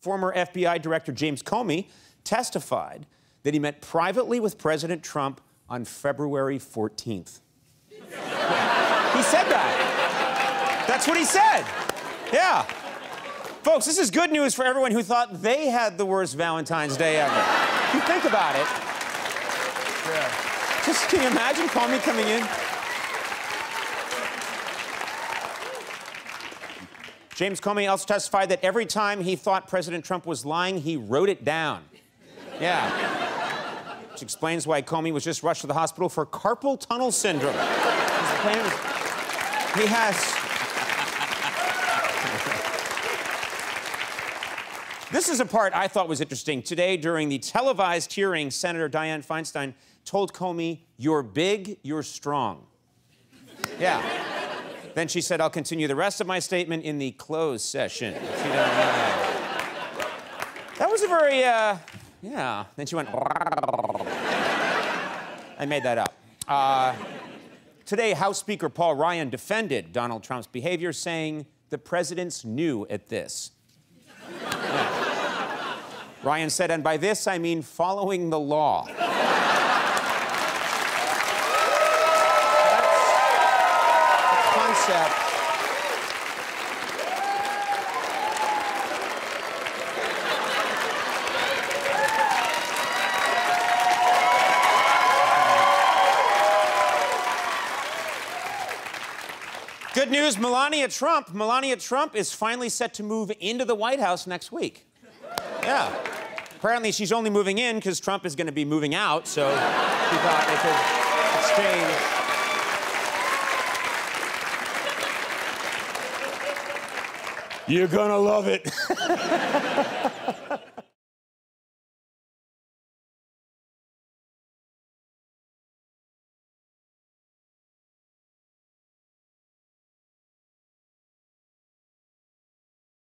Former FBI Director James Comey testified that he met privately with President Trump on February 14th. he said that. That's what he said. Yeah. Folks, this is good news for everyone who thought they had the worst Valentine's Day ever. If you think about it. Yeah. Just can you imagine Comey coming in? James Comey also testified that every time he thought President Trump was lying, he wrote it down. Yeah. Which explains why Comey was just rushed to the hospital for carpal tunnel syndrome. He has. This is a part I thought was interesting. Today, during the televised hearing, Senator Dianne Feinstein told Comey, You're big, you're strong. Yeah. Then she said, I'll continue the rest of my statement in the closed session. that was a very, uh, yeah. Then she went, I made that up. Uh, today, House Speaker Paul Ryan defended Donald Trump's behavior, saying the president's new at this. Ryan said, and by this I mean following the law. Concept. Good news, Melania Trump. Melania Trump is finally set to move into the White House next week. Yeah. Apparently, she's only moving in because Trump is going to be moving out, so he thought they could exchange. You're gonna love it.